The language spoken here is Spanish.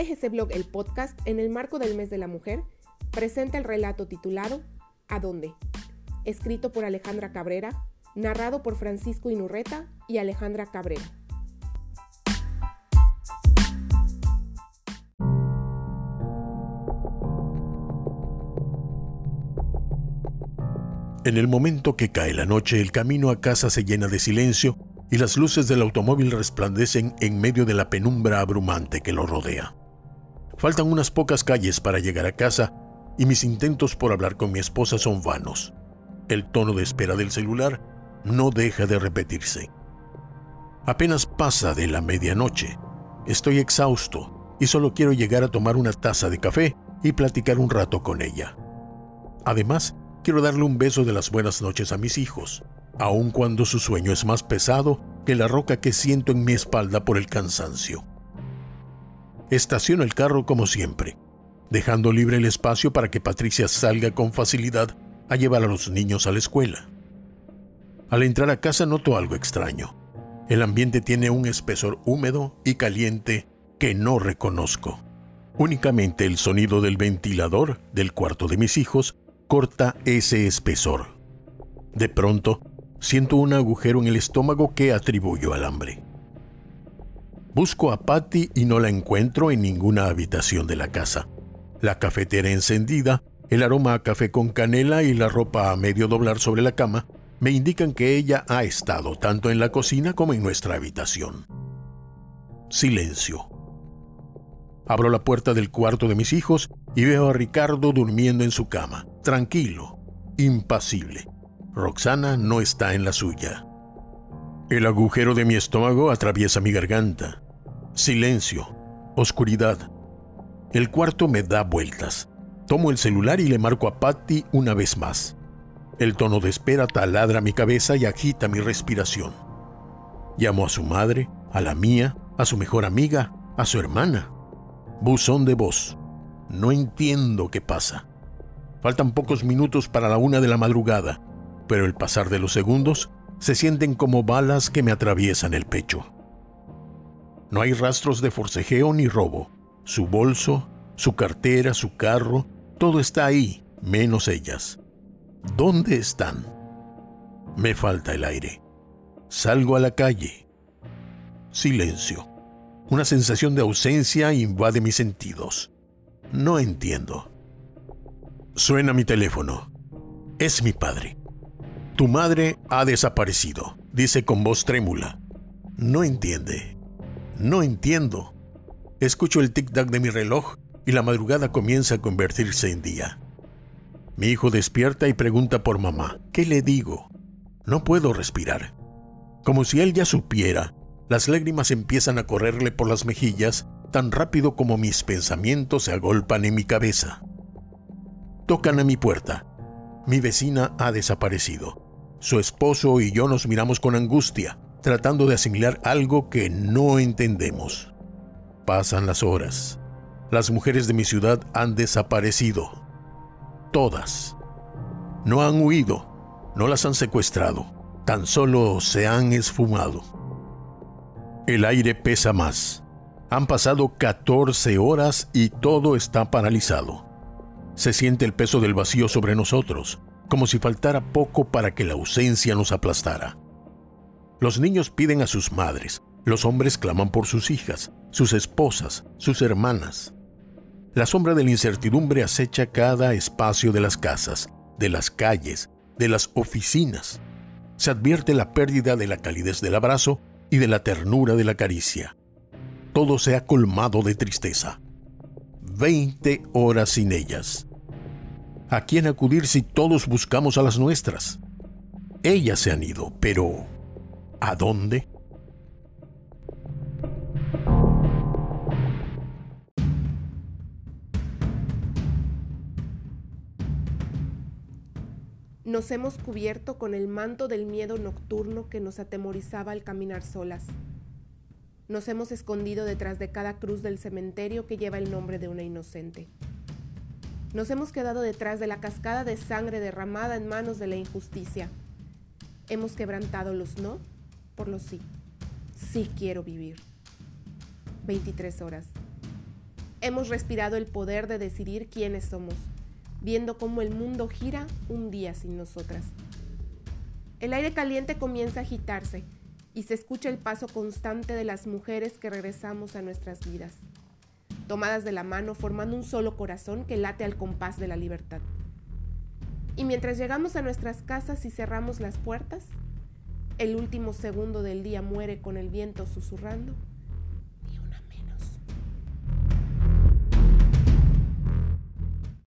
ADGC Blog, el podcast, en el marco del mes de la mujer, presenta el relato titulado ¿A dónde? Escrito por Alejandra Cabrera, narrado por Francisco Inurreta y Alejandra Cabrera. En el momento que cae la noche, el camino a casa se llena de silencio y las luces del automóvil resplandecen en medio de la penumbra abrumante que lo rodea. Faltan unas pocas calles para llegar a casa y mis intentos por hablar con mi esposa son vanos. El tono de espera del celular no deja de repetirse. Apenas pasa de la medianoche. Estoy exhausto y solo quiero llegar a tomar una taza de café y platicar un rato con ella. Además, quiero darle un beso de las buenas noches a mis hijos, aun cuando su sueño es más pesado que la roca que siento en mi espalda por el cansancio. Estaciono el carro como siempre, dejando libre el espacio para que Patricia salga con facilidad a llevar a los niños a la escuela. Al entrar a casa noto algo extraño. El ambiente tiene un espesor húmedo y caliente que no reconozco. Únicamente el sonido del ventilador del cuarto de mis hijos corta ese espesor. De pronto, siento un agujero en el estómago que atribuyo al hambre. Busco a Patty y no la encuentro en ninguna habitación de la casa. La cafetera encendida, el aroma a café con canela y la ropa a medio doblar sobre la cama me indican que ella ha estado tanto en la cocina como en nuestra habitación. Silencio. Abro la puerta del cuarto de mis hijos y veo a Ricardo durmiendo en su cama, tranquilo, impasible. Roxana no está en la suya. El agujero de mi estómago atraviesa mi garganta. Silencio, oscuridad. El cuarto me da vueltas. Tomo el celular y le marco a Patty una vez más. El tono de espera taladra mi cabeza y agita mi respiración. Llamo a su madre, a la mía, a su mejor amiga, a su hermana. Buzón de voz. No entiendo qué pasa. Faltan pocos minutos para la una de la madrugada, pero el pasar de los segundos se sienten como balas que me atraviesan el pecho. No hay rastros de forcejeo ni robo. Su bolso, su cartera, su carro, todo está ahí, menos ellas. ¿Dónde están? Me falta el aire. Salgo a la calle. Silencio. Una sensación de ausencia invade mis sentidos. No entiendo. Suena mi teléfono. Es mi padre. Tu madre ha desaparecido, dice con voz trémula. No entiende. No entiendo. Escucho el tic-tac de mi reloj y la madrugada comienza a convertirse en día. Mi hijo despierta y pregunta por mamá. ¿Qué le digo? No puedo respirar. Como si él ya supiera, las lágrimas empiezan a correrle por las mejillas tan rápido como mis pensamientos se agolpan en mi cabeza. Tocan a mi puerta. Mi vecina ha desaparecido. Su esposo y yo nos miramos con angustia, tratando de asimilar algo que no entendemos. Pasan las horas. Las mujeres de mi ciudad han desaparecido. Todas. No han huido, no las han secuestrado, tan solo se han esfumado. El aire pesa más. Han pasado 14 horas y todo está paralizado. Se siente el peso del vacío sobre nosotros, como si faltara poco para que la ausencia nos aplastara. Los niños piden a sus madres, los hombres claman por sus hijas, sus esposas, sus hermanas. La sombra de la incertidumbre acecha cada espacio de las casas, de las calles, de las oficinas. Se advierte la pérdida de la calidez del abrazo y de la ternura de la caricia. Todo se ha colmado de tristeza. Veinte horas sin ellas. ¿A quién acudir si todos buscamos a las nuestras? Ellas se han ido, pero ¿a dónde? Nos hemos cubierto con el manto del miedo nocturno que nos atemorizaba al caminar solas. Nos hemos escondido detrás de cada cruz del cementerio que lleva el nombre de una inocente. Nos hemos quedado detrás de la cascada de sangre derramada en manos de la injusticia. Hemos quebrantado los no por los sí. Sí quiero vivir. 23 horas. Hemos respirado el poder de decidir quiénes somos, viendo cómo el mundo gira un día sin nosotras. El aire caliente comienza a agitarse y se escucha el paso constante de las mujeres que regresamos a nuestras vidas, tomadas de la mano formando un solo corazón que late al compás de la libertad. Y mientras llegamos a nuestras casas y cerramos las puertas, el último segundo del día muere con el viento susurrando